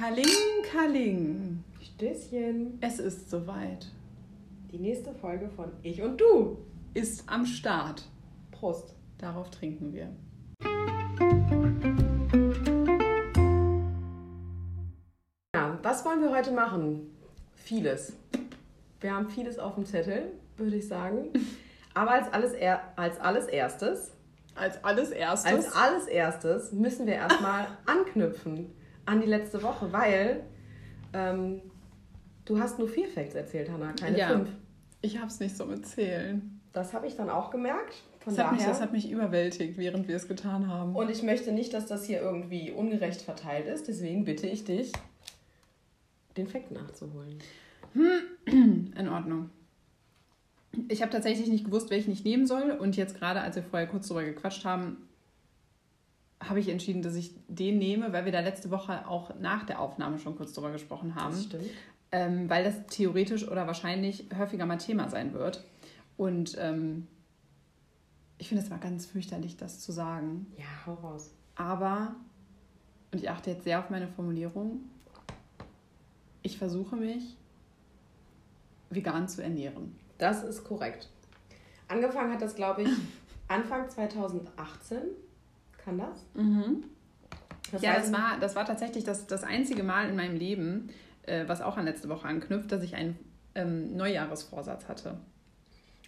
Kaling, Kaling. Stößchen. Es ist soweit. Die nächste Folge von Ich und Du. Ist am Start. Prost. Darauf trinken wir. Ja, was wollen wir heute machen? Vieles. Wir haben vieles auf dem Zettel, würde ich sagen. Aber als alles, als alles erstes, Als alles erstes. als alles erstes müssen wir erstmal anknüpfen an die letzte Woche, weil ähm, du hast nur vier Facts erzählt, Hannah, keine Ja. fünf. ich hab's nicht so mit Zählen. Das habe ich dann auch gemerkt. Von Das hat, mich, das hat mich überwältigt, während wir es getan haben. Und ich möchte nicht, dass das hier irgendwie ungerecht verteilt ist. Deswegen bitte ich dich, den Fact nachzuholen. In Ordnung. Ich habe tatsächlich nicht gewusst, welchen ich nehmen soll. Und jetzt gerade, als wir vorher kurz drüber gequatscht haben, habe ich entschieden, dass ich den nehme, weil wir da letzte Woche auch nach der Aufnahme schon kurz drüber gesprochen haben. Das stimmt. ähm, weil das theoretisch oder wahrscheinlich häufiger mal Thema sein wird. Und ähm, ich finde es mal ganz fürchterlich, das zu sagen. Ja, hau raus. Aber, und ich achte jetzt sehr auf meine Formulierung, ich versuche mich vegan zu ernähren. Das ist korrekt. Angefangen hat das, glaube ich, Anfang 2018. Kann das? das ja, das war, das war tatsächlich das, das einzige Mal in meinem Leben, äh, was auch an letzte Woche anknüpft, dass ich einen ähm, Neujahresvorsatz hatte.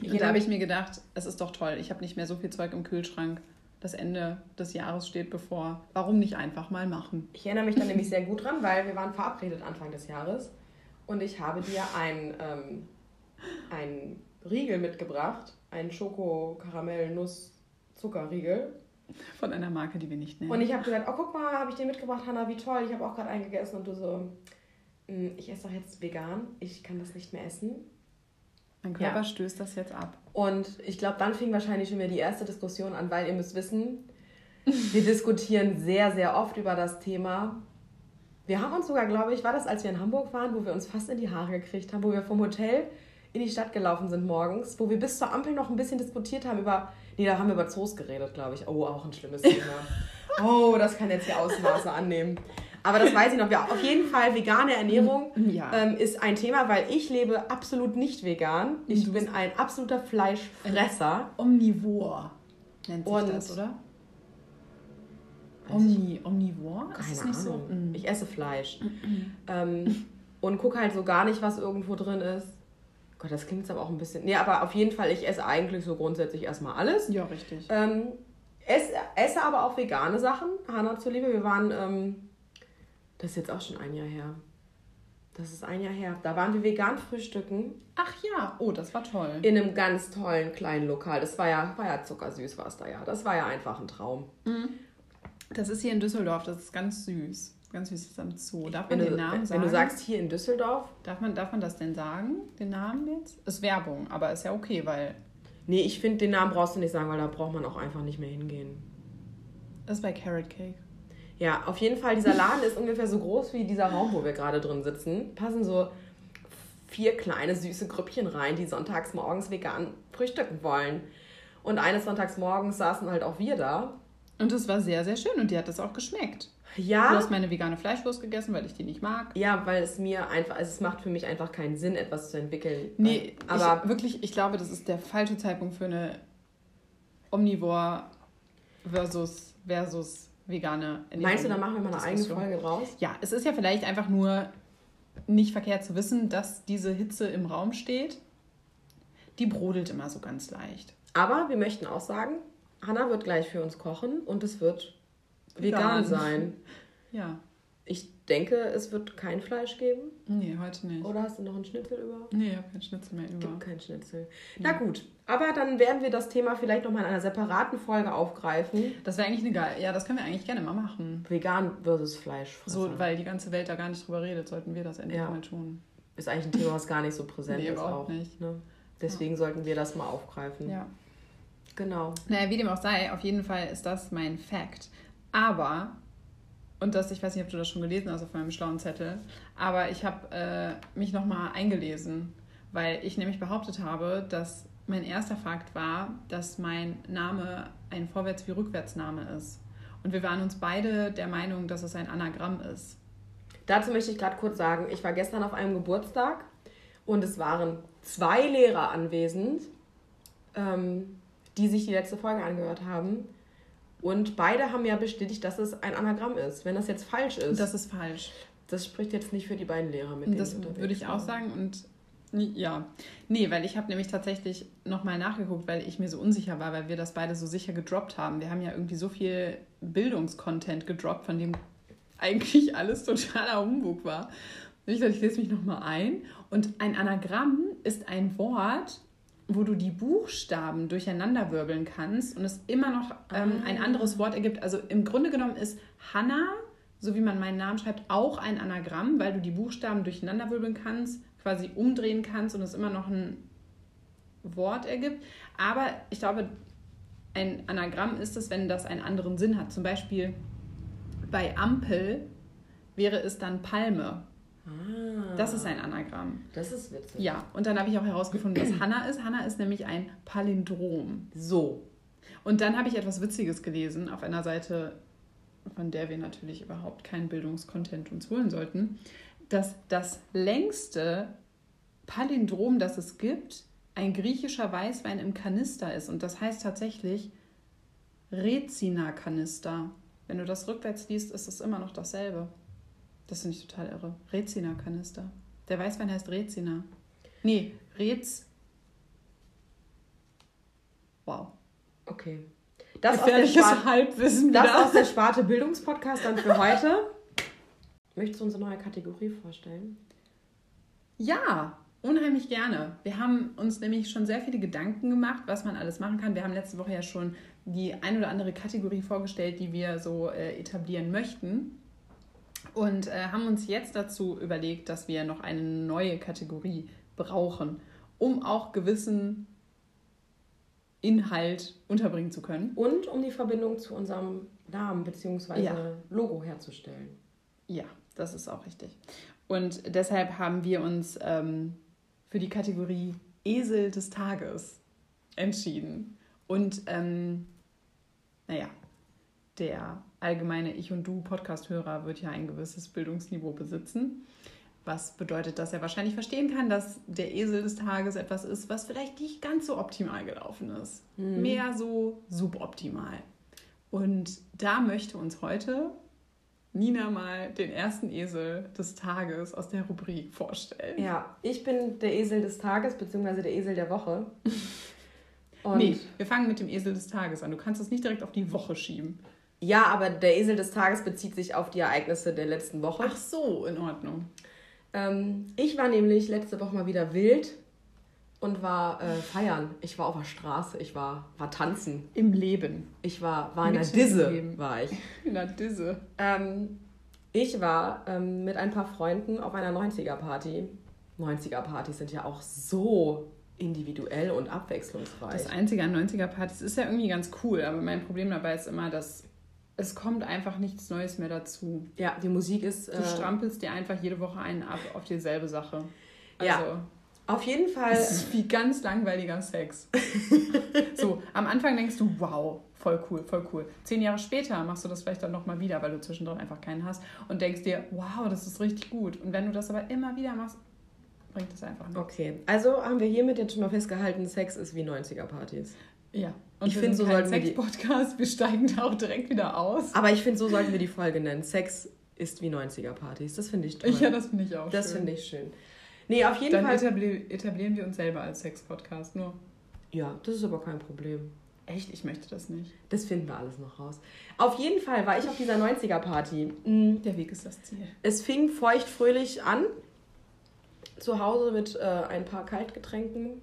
Und da habe ich mir gedacht, es ist doch toll, ich habe nicht mehr so viel Zeug im Kühlschrank. Das Ende des Jahres steht bevor. Warum nicht einfach mal machen? Ich erinnere mich da nämlich sehr gut dran, weil wir waren verabredet Anfang des Jahres und ich habe dir ein, ähm, ein Riegel mitgebracht, einen Schoko-Karamell-Nuss-Zuckerriegel. Von einer Marke, die wir nicht nennen. Und ich habe gesagt, oh guck mal, habe ich dir mitgebracht, Hanna, wie toll, ich habe auch gerade einen gegessen und du so, "Mm, ich esse doch jetzt vegan, ich kann das nicht mehr essen. mein Körper ja. stößt das jetzt ab. Und ich glaube, dann fing wahrscheinlich schon wieder die erste Diskussion an, weil ihr müsst wissen, wir diskutieren sehr, sehr oft über das Thema. Wir haben uns sogar, glaube ich, war das, als wir in Hamburg waren, wo wir uns fast in die Haare gekriegt haben, wo wir vom Hotel in die Stadt gelaufen sind morgens, wo wir bis zur Ampel noch ein bisschen diskutiert haben über, nee, da haben wir über Zoos geredet, glaube ich. Oh, auch ein schlimmes Thema. Oh, das kann jetzt hier Ausmaße annehmen. Aber das weiß ich noch. Ja, auf jeden Fall vegane Ernährung Ja. ähm, ist ein Thema, weil ich lebe absolut nicht vegan. Ich bin ein absoluter Fleischfresser. Omnivor nennt sich Und- das, oder? Omni, Omnivor? Ist Keine das nicht Ahnung. so? Mm. Ich esse Fleisch. ähm, und gucke halt so gar nicht, was irgendwo drin ist. Gott, das klingt jetzt aber auch ein bisschen. Nee, aber auf jeden Fall, ich esse eigentlich so grundsätzlich erstmal alles. Ja, richtig. Ähm, esse, esse aber auch vegane Sachen. Hanna zuliebe, wir waren, ähm, das ist jetzt auch schon ein Jahr her. Das ist ein Jahr her. Da waren wir vegan frühstücken Ach ja, oh, das war toll. in einem ganz tollen kleinen Lokal. Das war ja, war ja zuckersüß, war es da ja. Das war ja einfach ein Traum. Das ist hier in Düsseldorf, das ist ganz süß. Ganz süß, das ist am Zoo. Darf Wenn man du, den Namen wenn sagen? du sagst, hier in Düsseldorf, darf, man, darf man das denn sagen, den Namen jetzt? Ist Werbung, aber ist ja okay, weil Nee, ich finde, den Namen brauchst du nicht sagen, weil da braucht man auch einfach nicht mehr hingehen. das ist bei Carrot Cake. Ja, auf jeden Fall, dieser Laden ist ungefähr so groß wie dieser Raum, wo wir gerade drin sitzen. Passen so vier kleine süße Grüppchen rein, die sonntags morgens vegan frühstücken wollen. Und eines sonntags morgens saßen halt auch wir da. Und es war sehr, sehr schön und dir hat das auch geschmeckt. Du Ja, hast meine vegane Fleischwurst gegessen, weil ich die nicht mag. ja, weil es mir einfach, also es macht für mich einfach keinen Sinn, etwas zu entwickeln. Nee, aber ich, wirklich, ich glaube, das ist der falsche Zeitpunkt für eine Omnivore versus, versus vegane Ernährung. meinst du, da machen wir mal eine eigene. Folge draus? Ja, es ist ja vielleicht einfach nur nicht verkehrt zu wissen, dass diese Hitze im Raum steht. Die brodelt immer so ganz leicht. Aber wir möchten auch sagen, Hanna wird gleich für uns kochen und es wird vegan, Vegan. sein. Ja, Ich denke, es wird kein Fleisch geben. nee, heute nicht. Oder hast du noch einen Schnitzel über? Nee, ich habe keinen Schnitzel mehr über. Gibt keinen Schnitzel. Na gut, aber dann werden wir das Thema vielleicht nochmal in einer separaten Folge aufgreifen. Das wäre eigentlich eine geile. Ja, das können wir eigentlich gerne mal machen. Vegan versus Fleischfresser. So, weil die ganze Welt da gar nicht drüber redet, sollten wir das endlich Ja. mal tun. ist eigentlich ein Thema, was gar nicht so präsent Nee, ist überhaupt auch. nicht. Ne? Deswegen sollten wir das mal aufgreifen. Ja. Genau. Naja, wie dem auch sei, auf jeden Fall ist das mein Fact. Aber, und das, ich weiß nicht, ob du das schon gelesen hast auf meinem schlauen Zettel, aber ich habe äh, mich nochmal eingelesen, weil ich nämlich behauptet habe, dass mein erster Fakt war, dass mein Name ein Vorwärts- wie Rückwärtsname ist. Und wir waren uns beide der Meinung, dass es ein Anagramm ist. Dazu möchte ich gerade kurz sagen, ich war gestern auf einem Geburtstag und es waren zwei Lehrer anwesend, ähm, die sich die letzte Folge angehört haben. Und beide haben ja bestätigt, dass es ein Anagramm ist. Wenn das jetzt falsch ist. Das ist falsch. Das spricht jetzt nicht für die beiden Lehrer mit. Das würde ich auch sagen. Und ja, nee, weil ich habe nämlich tatsächlich nochmal nachgeguckt, weil ich mir so unsicher war, weil wir das beide so sicher gedroppt haben. Wir haben ja irgendwie so viel Bildungskontent gedroppt, von dem eigentlich alles totaler Humbug war. Und ich dachte, ich lese mich nochmal ein. Und ein Anagramm ist ein Wort, wo du die Buchstaben durcheinanderwirbeln kannst und es immer noch ähm, ein ah. anderes Wort ergibt. Also im Grunde genommen ist Hanna, so wie man meinen Namen schreibt, auch ein Anagramm, weil du die Buchstaben durcheinanderwirbeln kannst, quasi umdrehen kannst und es immer noch ein Wort ergibt. Aber ich glaube, ein Anagramm ist es, wenn das einen anderen Sinn hat. Zum Beispiel bei Ampel wäre es dann Palme. Ah, das ist ein Anagramm. Das ist witzig. Ja, und dann habe ich auch herausgefunden, was Hanna ist. Hanna ist nämlich ein Palindrom. So. Und dann habe ich etwas Witziges gelesen auf einer Seite, von der wir natürlich überhaupt keinen Bildungskontent uns holen sollten, dass das längste Palindrom, das es gibt, ein griechischer Weißwein im Kanister ist. Und das heißt tatsächlich Rezina-Kanister. Wenn du das rückwärts liest, ist es immer noch dasselbe. Das finde ich total irre. Rezina-Kanister. Der Weißwein heißt Rezina. Nee, Rez. Wow. Okay. Das aus, der Sparte, Halbwissen das aus der Sparte Bildungspodcast dann für heute. Möchtest du uns eine neue Kategorie vorstellen? Ja, unheimlich gerne. Wir haben uns nämlich schon sehr viele Gedanken gemacht, was man alles machen kann. Wir haben letzte Woche ja schon die ein oder andere Kategorie vorgestellt, die wir so äh, etablieren möchten. Und äh, haben uns jetzt dazu überlegt, dass wir noch eine neue Kategorie brauchen, um auch gewissen Inhalt unterbringen zu können. Und um die Verbindung zu unserem Namen bzw. Ja. Logo herzustellen. Ja, das ist auch richtig. Und deshalb haben wir uns ähm, für die Kategorie Esel des Tages entschieden. Und ähm, naja, der allgemeine Ich und Du Podcast-Hörer wird ja ein gewisses Bildungsniveau besitzen. Was bedeutet, dass er wahrscheinlich verstehen kann, dass der Esel des Tages etwas ist, was vielleicht nicht ganz so optimal gelaufen ist. Mhm. Mehr so suboptimal. Und da möchte uns heute Nina mal den ersten Esel des Tages aus der Rubrik vorstellen. Ja, ich bin der Esel des Tages, beziehungsweise der Esel der Woche. Und nee, wir fangen mit dem Esel des Tages an. Du kannst es nicht direkt auf die Woche schieben. Ja, aber der Esel des Tages bezieht sich auf die Ereignisse der letzten Woche. Ach so, in Ordnung. Ähm, ich war nämlich letzte Woche mal wieder wild und war äh, feiern. Ich war auf der Straße, ich war, war tanzen. Im Leben. Ich war, war in der Disse, war ich. In der Disse. Ähm, ich war ähm, mit ein paar Freunden auf einer 90er-Party. 90er-Partys sind ja auch so individuell und abwechslungsreich. Das Einzige an 90er-Partys ist ja irgendwie ganz cool, aber mein Problem dabei ist immer, dass es kommt einfach nichts Neues mehr dazu. Ja, die Musik ist... Du äh, strampelst dir einfach jede Woche einen ab auf dieselbe Sache. Also, ja, auf jeden Fall... Es ist wie ganz langweiliger Sex. so, am Anfang denkst du, wow, voll cool, voll cool. Zehn Jahre später machst du das vielleicht dann nochmal wieder, weil du zwischendrin einfach keinen hast und denkst dir, wow, das ist richtig gut. Und wenn du das aber immer wieder machst, bringt es einfach nichts. Okay, also haben wir hiermit jetzt schon mal festgehalten, Sex ist wie 90er-Partys. Ja. Und ich finde, so sollten wir die Podcast, wir steigen da auch direkt wieder aus. Aber ich finde, so sollten wir die Folge nennen. Sex ist wie 90er-Partys. Das finde ich toll. Ja, das finde ich auch Das finde ich schön. Nee, auf jeden Dann Fall. Dann etablieren wir uns selber als Sex-Podcast, nur. Ja, das ist aber kein Problem. Echt? Ich möchte das nicht. Das finden wir alles noch raus. Auf jeden Fall war ich auf dieser 90er-Party. Mhm. Der Weg ist das Ziel. Es fing feucht-fröhlich an zu Hause mit äh, ein paar Kaltgetränken.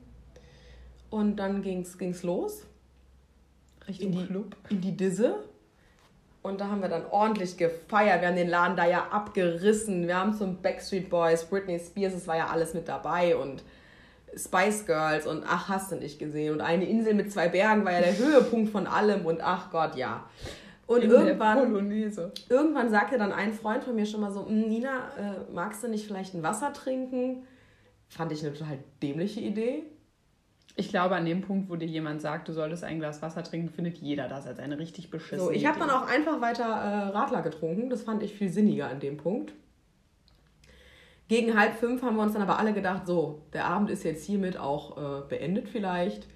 Und dann ging es los. Richtung in die, Club. In die Disse. Und da haben wir dann ordentlich gefeiert. Wir haben den Laden da ja abgerissen. Wir haben zum Backstreet Boys, Britney Spears, es war ja alles mit dabei. Und Spice Girls und ach, hast du nicht gesehen. Und eine Insel mit zwei Bergen war ja der Höhepunkt von allem. Und ach Gott, ja. Und In irgendwann, irgendwann sagte dann ein Freund von mir schon mal so, hm, Nina, äh, magst du nicht vielleicht ein Wasser trinken? Fand ich eine total dämliche Idee. Ich glaube, an dem Punkt, wo dir jemand sagt, du solltest ein Glas Wasser trinken, findet jeder das als eine richtig beschissene So, ich habe dann auch einfach weiter äh, Radler getrunken. Das fand ich viel sinniger an dem Punkt. Gegen halb fünf haben wir uns dann aber alle gedacht, so, der Abend ist jetzt hiermit auch äh, beendet vielleicht.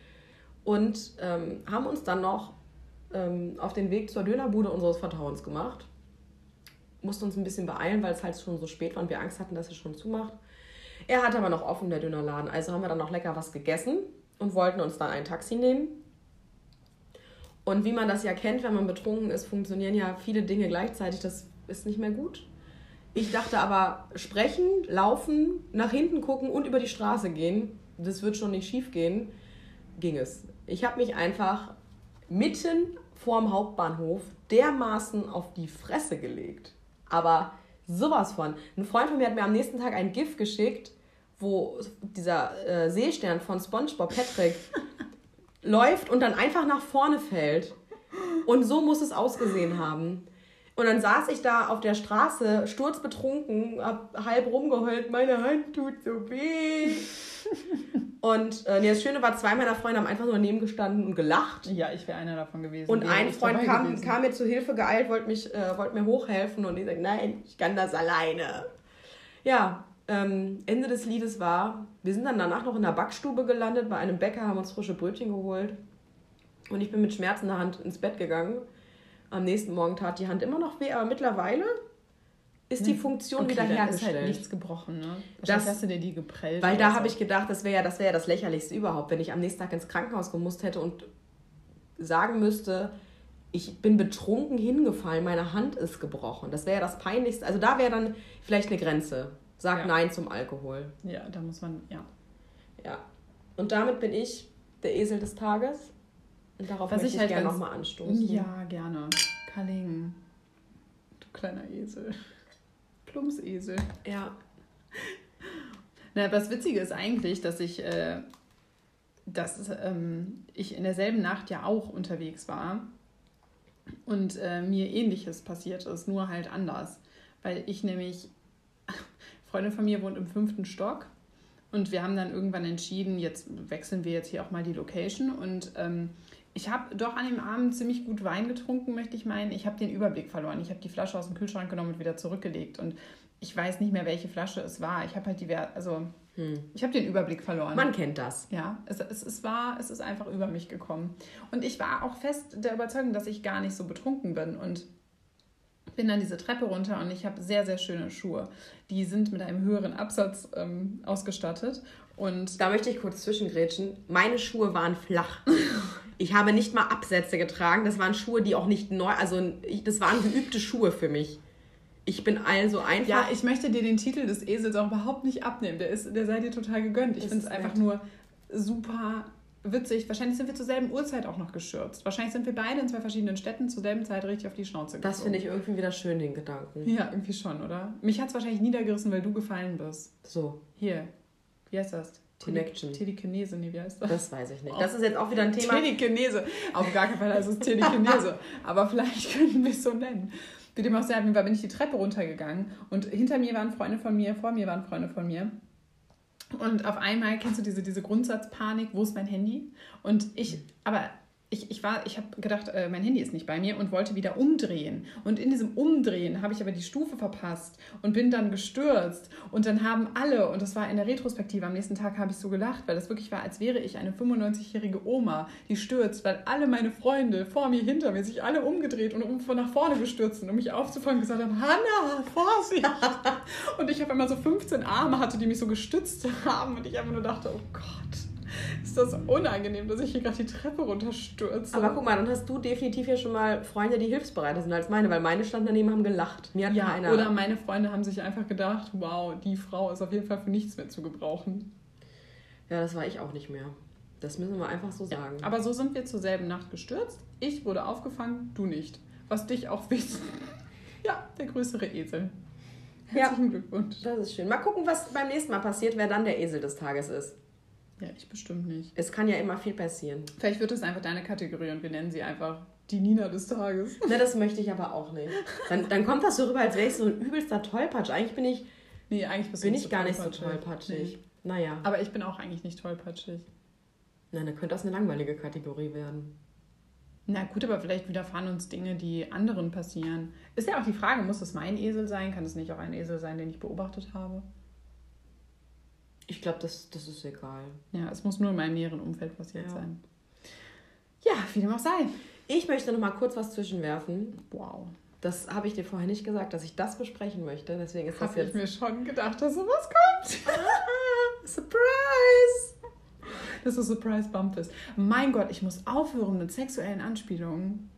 Und ähm, haben uns dann noch ähm, auf den Weg zur Dönerbude unseres Vertrauens gemacht. Mussten uns ein bisschen beeilen, weil es halt schon so spät war und wir Angst hatten, dass es schon zumacht. Er hatte aber noch offen, der Dönerladen. Also haben wir dann noch lecker was gegessen und wollten uns dann ein Taxi nehmen. Und wie man das ja kennt, wenn man betrunken ist, funktionieren ja viele Dinge gleichzeitig. Das ist nicht mehr gut. Ich dachte aber, sprechen, laufen, nach hinten gucken und über die Straße gehen, das wird schon nicht schief gehen, ging es. Ich habe mich einfach mitten vorm Hauptbahnhof dermaßen auf die Fresse gelegt. Aber sowas von. Ein Freund von mir hat mir am nächsten Tag ein GIF geschickt, wo dieser äh, Seestern von SpongeBob Patrick läuft und dann einfach nach vorne fällt. Und so muss es ausgesehen haben. Und dann saß ich da auf der Straße, sturzbetrunken, hab halb rumgeheult, meine Hand tut so weh. und äh, nee, das Schöne war, zwei meiner Freunde haben einfach nur daneben gestanden und gelacht. Ja, ich wäre einer davon gewesen. Und ein Freund kam, kam, mir zu Hilfe geeilt, wollte, mich, äh, wollte mir hochhelfen und ich sagte, nein, ich kann das alleine. Ja, ähm, Ende des Liedes war, wir sind dann danach noch in der Backstube gelandet, bei einem Bäcker, haben uns frische Brötchen geholt. Und ich bin mit schmerzender Hand ins Bett gegangen. Am nächsten Morgen tat die Hand immer noch weh, aber mittlerweile ist die hm. Funktion okay, wieder hergestellt. Ist halt nichts gebrochen, ne? Das, hast du dir die geprellt. Weil da so. habe ich gedacht, das wäre ja, das, wär ja das Lächerlichste überhaupt, wenn ich am nächsten Tag ins Krankenhaus gemusst hätte und sagen müsste, ich bin betrunken hingefallen, meine Hand ist gebrochen. Das wäre ja das Peinlichste. Also da wäre dann vielleicht eine Grenze. Sag ja. Nein zum Alkohol. Ja, da muss man, ja. Ja. Und damit bin ich der Esel des Tages. Und darauf Was möchte ich, halt gerne nochmal anstoßen. Ja, gerne. Kaling. Du kleiner Esel. Plumpsesel. Ja. Na, das Witzige ist eigentlich, dass ich, äh, dass ähm, ich in derselben Nacht ja auch unterwegs war und äh, mir ähnliches passiert ist, nur halt anders. Weil ich nämlich, Freundin von mir wohnt im fünften Stock und wir haben dann irgendwann entschieden, jetzt wechseln wir jetzt hier auch mal die Location und ähm, ich habe doch an dem Abend ziemlich gut Wein getrunken, möchte ich meinen. Ich habe den Überblick verloren. Ich habe die Flasche aus dem Kühlschrank genommen und wieder zurückgelegt. Und ich weiß nicht mehr, welche Flasche es war. Ich habe halt die Wert, also hm. ich habe den Überblick verloren. Man kennt das. Ja, es, es, es war, es ist einfach über mich gekommen. Und ich war auch fest der Überzeugung, dass ich gar nicht so betrunken bin. Und bin dann diese Treppe runter und ich habe sehr, sehr schöne Schuhe. Die sind mit einem höheren Absatz ähm, ausgestattet. Und da möchte ich kurz zwischengrätschen. Meine Schuhe waren flach. Ich habe nicht mal Absätze getragen. Das waren Schuhe, die auch nicht neu, also das waren geübte Schuhe für mich. Ich bin also einfach. Ja, ich möchte dir den Titel des Esels auch überhaupt nicht abnehmen. Der, ist, der sei dir total gegönnt. Ich finde es einfach nur super witzig. Wahrscheinlich sind wir zur selben Uhrzeit auch noch geschürzt. Wahrscheinlich sind wir beide in zwei verschiedenen Städten zur selben Zeit richtig auf die Schnauze gegangen. Das finde ich irgendwie wieder schön, den Gedanken. Ja, irgendwie schon, oder? Mich hat es wahrscheinlich niedergerissen, weil du gefallen bist. So. Hier. Wie heißt das? Connection. Telekinese, nee, wie heißt das? Das weiß ich nicht. Das ist jetzt auch wieder ein Thema. Telekinese. Auf gar keinen Fall heißt es Telekinese. Aber vielleicht könnten wir es so nennen. Wie dem auch sei, bin ich die Treppe runtergegangen und hinter mir waren Freunde von mir, vor mir waren Freunde von mir. Und auf einmal kennst du diese, diese Grundsatzpanik, wo ist mein Handy? Und ich, aber ich, ich, ich habe gedacht, äh, mein Handy ist nicht bei mir und wollte wieder umdrehen. Und in diesem Umdrehen habe ich aber die Stufe verpasst und bin dann gestürzt. Und dann haben alle, und das war in der Retrospektive, am nächsten Tag habe ich so gelacht, weil das wirklich war, als wäre ich eine 95-jährige Oma, die stürzt, weil alle meine Freunde vor mir, hinter mir sich alle umgedreht und von nach vorne gestürzt sind, um mich aufzufangen, gesagt haben, Hanna, Vorsicht! und ich habe immer so 15 Arme hatte, die mich so gestützt haben und ich einfach nur dachte, oh Gott ist das unangenehm, dass ich hier gerade die Treppe runterstürze. Aber guck mal, dann hast du definitiv ja schon mal Freunde, die hilfsbereiter sind als meine, weil meine standen daneben haben gelacht. Mir hat ja, keiner... oder meine Freunde haben sich einfach gedacht, wow, die Frau ist auf jeden Fall für nichts mehr zu gebrauchen. Ja, das war ich auch nicht mehr. Das müssen wir einfach so sagen. Ja, aber so sind wir zur selben Nacht gestürzt. Ich wurde aufgefangen, du nicht. Was dich auch wisst. ja, der größere Esel. Herzlichen ja, Glückwunsch. Das ist schön. Mal gucken, was beim nächsten Mal passiert, wer dann der Esel des Tages ist. Ja, ich bestimmt nicht. Es kann ja immer viel passieren. Vielleicht wird es einfach deine Kategorie und wir nennen sie einfach die Nina des Tages. Na, das möchte ich aber auch nicht. Dann, dann kommt das so rüber, als wäre ich so ein übelster Tollpatsch. Eigentlich bin ich. Nee, eigentlich bin ich gar nicht so tollpatschig. Nee. Naja. Aber ich bin auch eigentlich nicht tollpatschig. Nein, dann könnte das eine langweilige Kategorie werden. Na gut, aber vielleicht widerfahren uns Dinge, die anderen passieren. Ist ja auch die Frage, muss das mein Esel sein? Kann es nicht auch ein Esel sein, den ich beobachtet habe? Ich glaube, das, das ist egal. Ja, es muss nur in meinem näheren Umfeld passiert Ja. sein. Ja, wie dem auch sei. Ich möchte noch mal kurz was zwischenwerfen. Wow. Das habe ich dir vorher nicht gesagt, dass ich das besprechen möchte. Deswegen ist das Habe ich jetzt mir schon gedacht, dass sowas kommt. Surprise! dass es Surprise Bump ist. Mein Gott, ich muss aufhören mit sexuellen Anspielungen.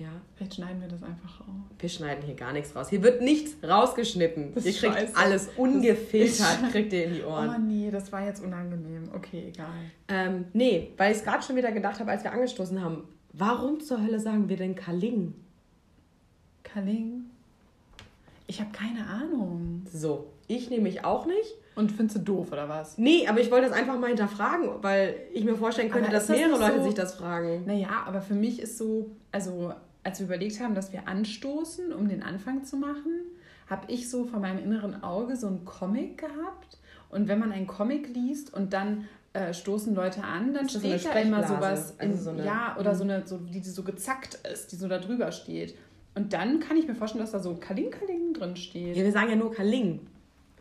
Ja, Vielleicht schneiden wir das einfach raus. wir schneiden hier gar nichts raus. Hier wird nichts rausgeschnitten. Das ihr kriegt scheiße. alles ungefiltert, kriegt ihr in die Oh Ohren. nee, das war jetzt unangenehm. Okay, egal. Ähm, nee, weil ich es gerade schon wieder gedacht habe, als wir angestoßen haben. Warum zur Hölle sagen wir denn Kaling? Kaling? Ich habe keine Ahnung. So, ich nämlich auch nicht. Und findest du doof oder was? Nee, aber ich wollte das einfach mal hinterfragen, weil ich mir vorstellen könnte, Aber dass das mehrere Leute so- sich das fragen. Naja, aber für mich ist so, also als wir überlegt haben, dass wir anstoßen, um den Anfang zu machen, habe ich so vor meinem inneren Auge so einen Comic gehabt. Und wenn man einen Comic liest und dann äh, stoßen Leute an, dann das so steht da immer sowas, in, Also so eine- ja, oder so eine, so, die so gezackt ist, die so da drüber steht. Und dann kann ich mir vorstellen, dass da so Kaling Kaling drin steht. Ja, wir sagen ja nur Kaling.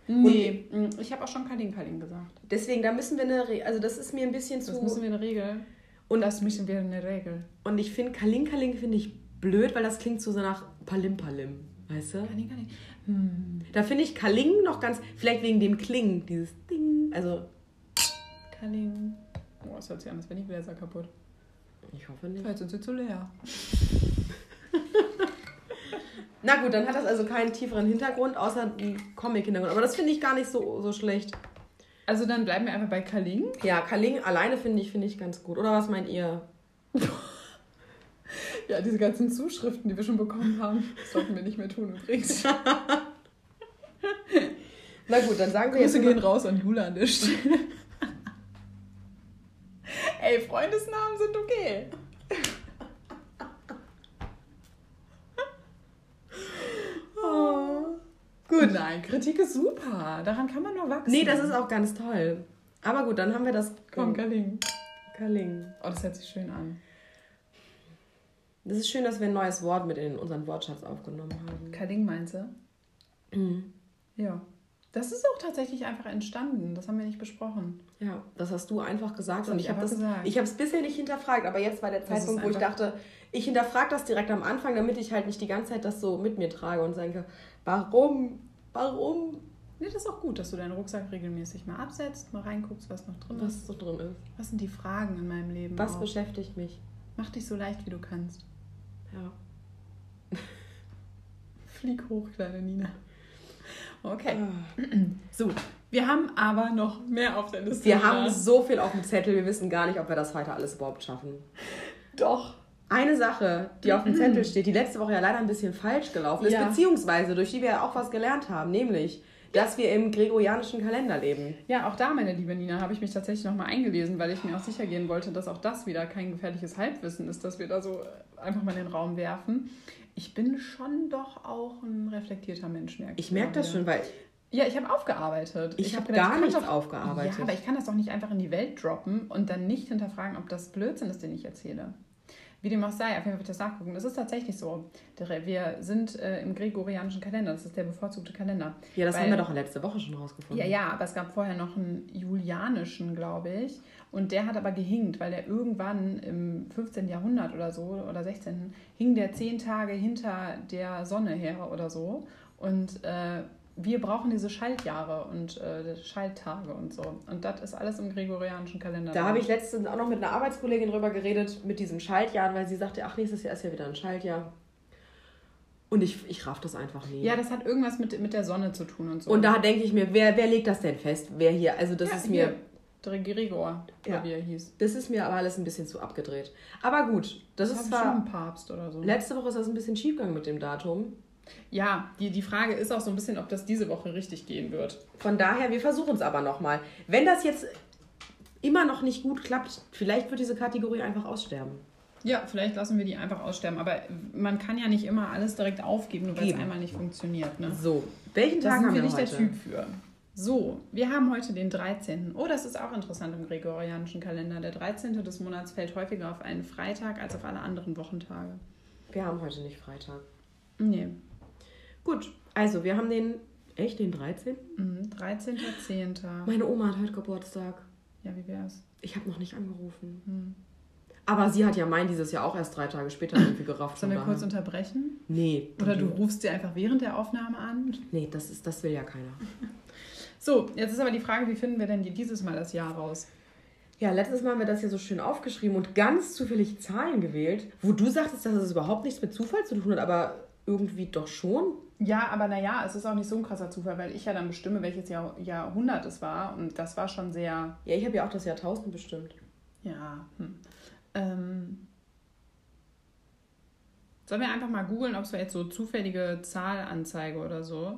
Nee, mm, ich habe auch schon Kaling Kaling gesagt. Deswegen, da müssen wir eine, Re also das ist mir ein bisschen Das zu... müssen wir eine Regel. Und- das müssen wir eine Regel. Und ich finde Kaling Kaling finde ich blöd, weil das klingt so, nach Palim Palim, weißt du? Kaling Kaling. Hm. Da finde ich Kaling noch ganz, vielleicht wegen dem Klingen, dieses Ding. Also, Kaling. Oh, das hört sich an, als wären die Gläser kaputt. ich hoffe nicht. Vielleicht sind sie zu leer. Na gut, dann hat das also keinen tieferen Hintergrund, außer einen Comic-Hintergrund. Aber das finde ich gar nicht so, so schlecht. Also dann bleiben wir einfach bei Kaling. Ja, Kaling alleine finde ich, finde ich ganz gut. Oder was meint ihr? Ja, diese ganzen Zuschriften, die wir schon bekommen haben, das sollten wir nicht mehr tun übrigens. Na gut, dann sagen wir jetzt Grüße mal- gehen raus an Jula an der Stelle. Ey, Freundesnamen sind okay. Gut. Nein, Kritik ist super. Daran kann man nur wachsen. Nee, das ist auch ganz toll. Aber gut, dann haben wir das. Komm, Kaling. Kaling. Oh, das hört sich schön an. Das ist schön, dass wir ein neues Wort mit in unseren Wortschatz aufgenommen haben. Kaling meinst du? Mhm. Ja. Das ist auch tatsächlich einfach entstanden. Das haben wir nicht besprochen. Ja, das hast du einfach gesagt Das und ich habe das. gesagt. Ich habe es bisher nicht hinterfragt, aber jetzt war der Zeitpunkt, wo ich dachte, ich hinterfrage das direkt am Anfang, damit ich halt nicht die ganze Zeit das so mit mir trage und denke, warum, warum, Nee, das ist auch gut, dass du deinen Rucksack regelmäßig mal absetzt, mal reinguckst, was noch drin was ist. so drin ist. Was sind die Fragen in meinem Leben? Was auch? beschäftigt mich? Mach dich so leicht, wie du kannst. Ja. Flieg hoch, kleine Nina. Okay. Ah. So, wir haben aber noch mehr auf der Liste. Wir haben so viel auf dem Zettel, wir wissen gar nicht, ob wir das heute alles überhaupt schaffen. Doch. Eine Sache, die auf dem Zettel steht, die letzte Woche ja leider ein bisschen falsch gelaufen ist, Ja. beziehungsweise durch die wir ja auch was gelernt haben, nämlich, dass wir im gregorianischen Kalender leben. Ja, auch da, meine liebe Nina, habe ich mich tatsächlich nochmal eingelesen, weil ich mir auch sicher gehen wollte, dass auch das wieder kein gefährliches Halbwissen ist, dass wir da so äh, einfach mal in den Raum werfen. Ich bin schon doch auch ein reflektierter Mensch, merke Ich merke das schon, weil Ja, ich habe aufgearbeitet. Ich hab gedacht, gar kann nichts doch- aufgearbeitet. Ja, aber ich kann das doch nicht einfach in die Welt droppen und dann nicht hinterfragen, ob das Blödsinn ist, den ich erzähle. Wie dem auch sei, auf jeden Fall wird das nachgucken. Das ist tatsächlich so. Wir sind äh, im gregorianischen Kalender. Das ist der bevorzugte Kalender. Ja, das Weil- haben wir doch letzte Woche schon rausgefunden. Ja, ja, aber es gab vorher noch einen julianischen, glaube ich. Und der hat aber gehinkt, weil der irgendwann im 15. Jahrhundert oder so, oder 16. hing der zehn Tage hinter der Sonne her oder so. Und äh, wir brauchen diese Schaltjahre und äh, Schalttage und so. Und das ist alles im gregorianischen Kalender. Da habe ich letztens auch noch mit einer Arbeitskollegin drüber geredet, mit diesem Schaltjahr, weil sie sagte, ach, nächstes Jahr ist ja wieder ein Schaltjahr. Und ich, ich raff das einfach nie. Ja, das hat irgendwas mit, mit der Sonne zu tun und so. und da denke ich mir, wer, wer legt das denn fest? Wer hier? Also das ja, ist mir, hier, Gregor, Ja. wie er hieß. das ist mir aber alles ein bisschen zu abgedreht. Aber gut, das, Das ist ist schon ein zwar. Papst oder so. Letzte Woche ist das ein bisschen schiefgegangen mit dem Datum. Ja, die, die Frage ist auch so ein bisschen, ob das diese Woche richtig gehen wird. Von daher, wir versuchen es aber nochmal. Wenn das jetzt immer noch nicht gut klappt, vielleicht wird diese Kategorie einfach aussterben. Ja, vielleicht lassen wir die einfach aussterben. Aber man kann ja nicht immer alles direkt aufgeben, nur weil es einmal nicht funktioniert. Ne? So, welchen Da Tag sind haben wir wir nicht heute? der Typ für. So, wir haben heute den 13. Oh, das ist auch interessant im gregorianischen Kalender. Der 13. des Monats fällt häufiger auf einen Freitag als auf alle anderen Wochentage. Wir haben heute nicht Freitag. Nee. Gut, also wir haben den Echt, den 13.? Mhm, 13.10. Meine Oma hat heute Geburtstag. Ja, wie wär's? Ich habe noch nicht angerufen. Hm. Aber sie hat ja mein dieses Jahr auch erst drei Tage später irgendwie gerafft. Sollen wir kurz unterbrechen? Nee. Oder du rufst sie einfach während der Aufnahme an? Nee, das, ist, das will ja keiner. So, jetzt ist aber die Frage, wie finden wir denn dieses Mal das Jahr raus? Ja, letztes Mal haben wir das ja so schön aufgeschrieben und ganz zufällig Zahlen gewählt, wo du sagtest, dass es überhaupt nichts mit Zufall zu tun hat, aber irgendwie doch schon. Ja, aber naja, es ist auch nicht so ein krasser Zufall, weil ich ja dann bestimme, welches Jahr, Jahrhundert es war. Und das war schon sehr, Ja, ich habe ja auch das Jahrtausend bestimmt. ja. Hm. Ähm, sollen wir einfach mal googeln, ob es jetzt so zufällige Zahlanzeige oder so?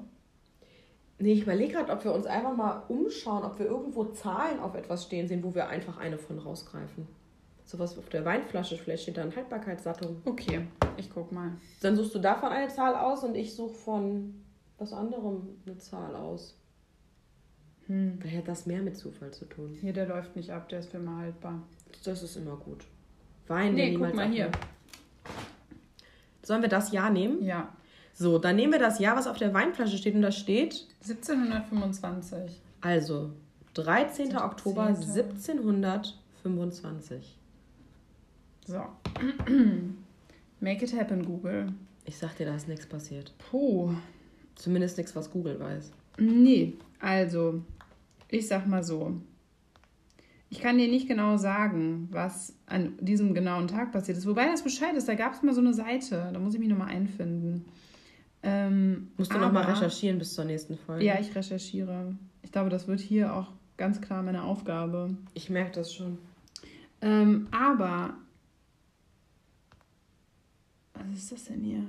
Nee, ich überlege gerade, ob wir uns einfach mal umschauen, ob wir irgendwo Zahlen auf etwas stehen sehen, wo wir einfach eine von rausgreifen. Sowas auf der Weinflasche, vielleicht steht da ein Haltbarkeitsdatum. Okay, ich guck mal. Dann suchst du davon eine Zahl aus und ich suche von was anderem eine Zahl aus. Hm. Vielleicht hat das mehr mit Zufall zu tun. Hier, der läuft nicht ab, der ist für immer haltbar. Das ist immer gut. Wein, Nee, guck mal hier. Sollen wir das Jahr nehmen? Ja, So, dann nehmen wir das Jahr, was auf der Weinflasche steht. Und da steht 1725. also 13. 13.. Oktober 1725. So. Make it happen, Google. Ich sag dir, da ist nichts passiert. Puh. Zumindest nichts, was Google weiß. Nee, also, ich sag mal so. Ich kann dir nicht genau sagen, was an diesem genauen Tag passiert ist. Wobei das Bescheid ist, da gab es mal so eine Seite. Da muss ich mich nochmal einfinden. Ähm, Musst du nochmal recherchieren bis zur nächsten Folge. Ja, ich recherchiere. Ich glaube, das wird hier auch ganz klar meine Aufgabe. Ich merke das schon. Ähm, aber. Was ist das denn hier?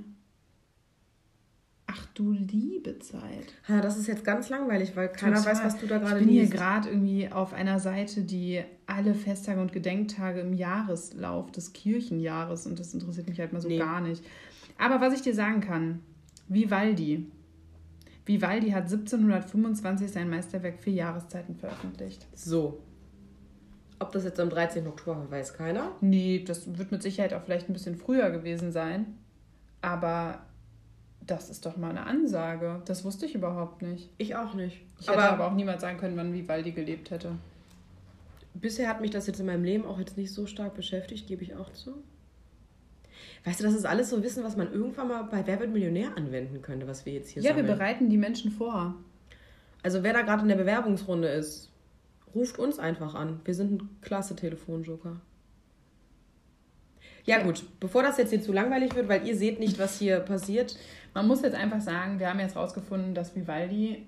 Ach du liebe Zeit. Ja, das ist jetzt ganz langweilig, weil keiner Total. weiß, was du da gerade Ich bin hier liest. gerade irgendwie auf einer Seite, die alle Festtage und Gedenktage im Jahreslauf des Kirchenjahres und das interessiert mich halt mal so Nee. gar nicht. Aber was ich dir sagen kann, Vivaldi. Vivaldi hat 1725 sein Meisterwerk Vier Jahreszeiten veröffentlicht. So. Ob das jetzt am 13. Oktober war, weiß keiner. Nee, das wird mit Sicherheit auch vielleicht ein bisschen früher gewesen sein. Aber das ist doch mal eine Ansage. Das wusste ich überhaupt nicht. Ich auch nicht. Ich hätte aber auch niemals sagen können, wann Vivaldi gelebt hätte. bisher hat mich das jetzt in meinem Leben auch jetzt nicht so stark beschäftigt, gebe ich auch zu. Weißt du, das ist alles so Wissen, was man irgendwann mal bei Wer wird Millionär anwenden könnte, was wir jetzt hier Ja, sammeln. wir bereiten die Menschen vor. Also wer da gerade in der Bewerbungsrunde ist, ruft uns einfach an. Wir sind ein klasse Telefonjoker. Ja, Ja. gut, bevor das jetzt hier zu langweilig wird, weil ihr seht nicht, was hier passiert. Man muss jetzt einfach sagen, wir haben jetzt rausgefunden, dass Vivaldi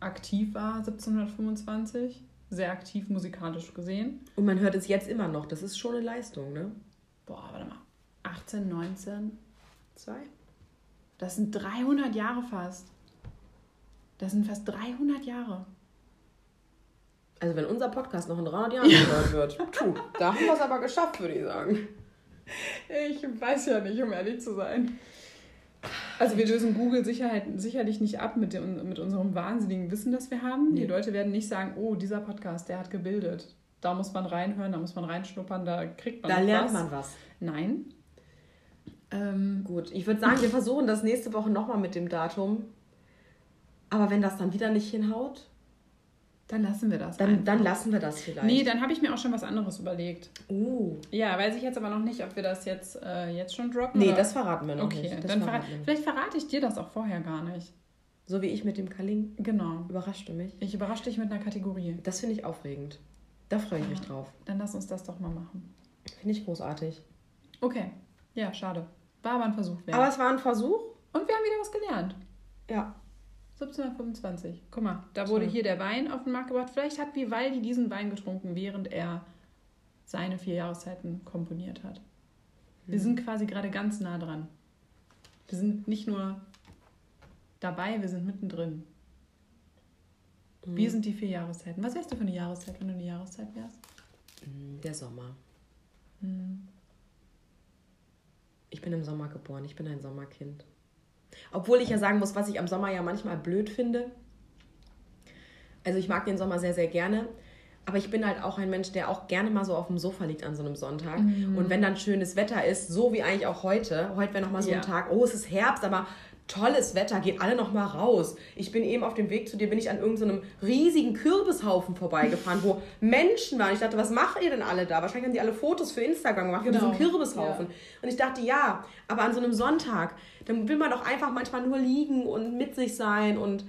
aktiv war 1725. Sehr aktiv musikalisch gesehen. Und man hört es jetzt immer noch. Das ist schon eine Leistung, ne? Boah, warte mal. 18, 19. Zwei? Das sind 300 Jahre fast. Das sind fast 300 Jahre. Also wenn unser Podcast noch in 300 Jahren gehört wird, puh, da haben wir es aber geschafft, würde ich sagen. Ich weiß ja nicht, um ehrlich zu sein. Also wir lösen Google Sicherheit, sicherlich nicht ab mit, dem, mit unserem wahnsinnigen Wissen, das wir haben. Die Nee. Leute werden nicht sagen, oh, dieser Podcast, der hat gebildet. Da muss man reinhören, da muss man reinschnuppern, da kriegt man Da noch lernt was. man was. Nein. Ähm, Gut, ich würde sagen, wir versuchen das nächste Woche nochmal mit dem Datum. Aber wenn das dann wieder nicht hinhaut, dann lassen wir das. dann, einfach. dann lassen wir das vielleicht. Nee, dann habe ich mir auch schon was anderes überlegt. uh, Ja, weiß ich jetzt aber noch nicht, ob wir das jetzt, äh, jetzt schon droppen. nee, oder? das verraten wir noch Okay, nicht. Das dann verrat, nicht. vielleicht verrate ich dir das auch vorher gar nicht. So wie ich mit dem Kaling. Genau. Überrascht du mich? Ich überrasche dich mit einer Kategorie. Das finde ich aufregend. Da freue ich mich Ja. drauf. Dann lass uns das doch mal machen. Finde ich großartig. Okay. Ja, schade. War aber ein Versuch wert. Aber es war ein Versuch. Und wir haben wieder was gelernt. Ja. 1725. Guck mal, da wurde So. hier der Wein auf den Markt gebracht. Vielleicht hat Vivaldi diesen Wein getrunken, während er seine vier Jahreszeiten komponiert hat. Wir Hm. sind quasi gerade ganz nah dran. Wir sind nicht nur dabei, wir sind mittendrin. Mhm. Wir sind die vier Jahreszeiten. Was wärst du für eine Jahreszeit, wenn du eine Jahreszeit wärst? Mm, Der Sommer. Hm. Ich bin im Sommer geboren. Ich bin ein Sommerkind. Obwohl ich ja sagen muss, was ich am Sommer ja manchmal blöd finde. Also ich mag den Sommer sehr, sehr gerne. Aber ich bin halt auch ein Mensch, der auch gerne mal so auf dem Sofa liegt an so einem Sonntag. Mhm. Und wenn dann schönes Wetter ist, so wie eigentlich auch heute, heute wäre nochmal so Ja. ein Tag, oh, es ist Herbst, aber tolles Wetter, geht alle noch mal raus. Ich bin eben auf dem Weg zu dir, bin ich an irgendeinem so riesigen Kürbishaufen vorbeigefahren, wo Menschen waren. Ich dachte, was macht ihr denn alle da? Wahrscheinlich haben die alle Fotos für Instagram gemacht genau. von diesem. Kürbishaufen. Ja. Und ich dachte, ja, aber an so einem Sonntag, dann will man doch einfach manchmal nur liegen und mit sich sein und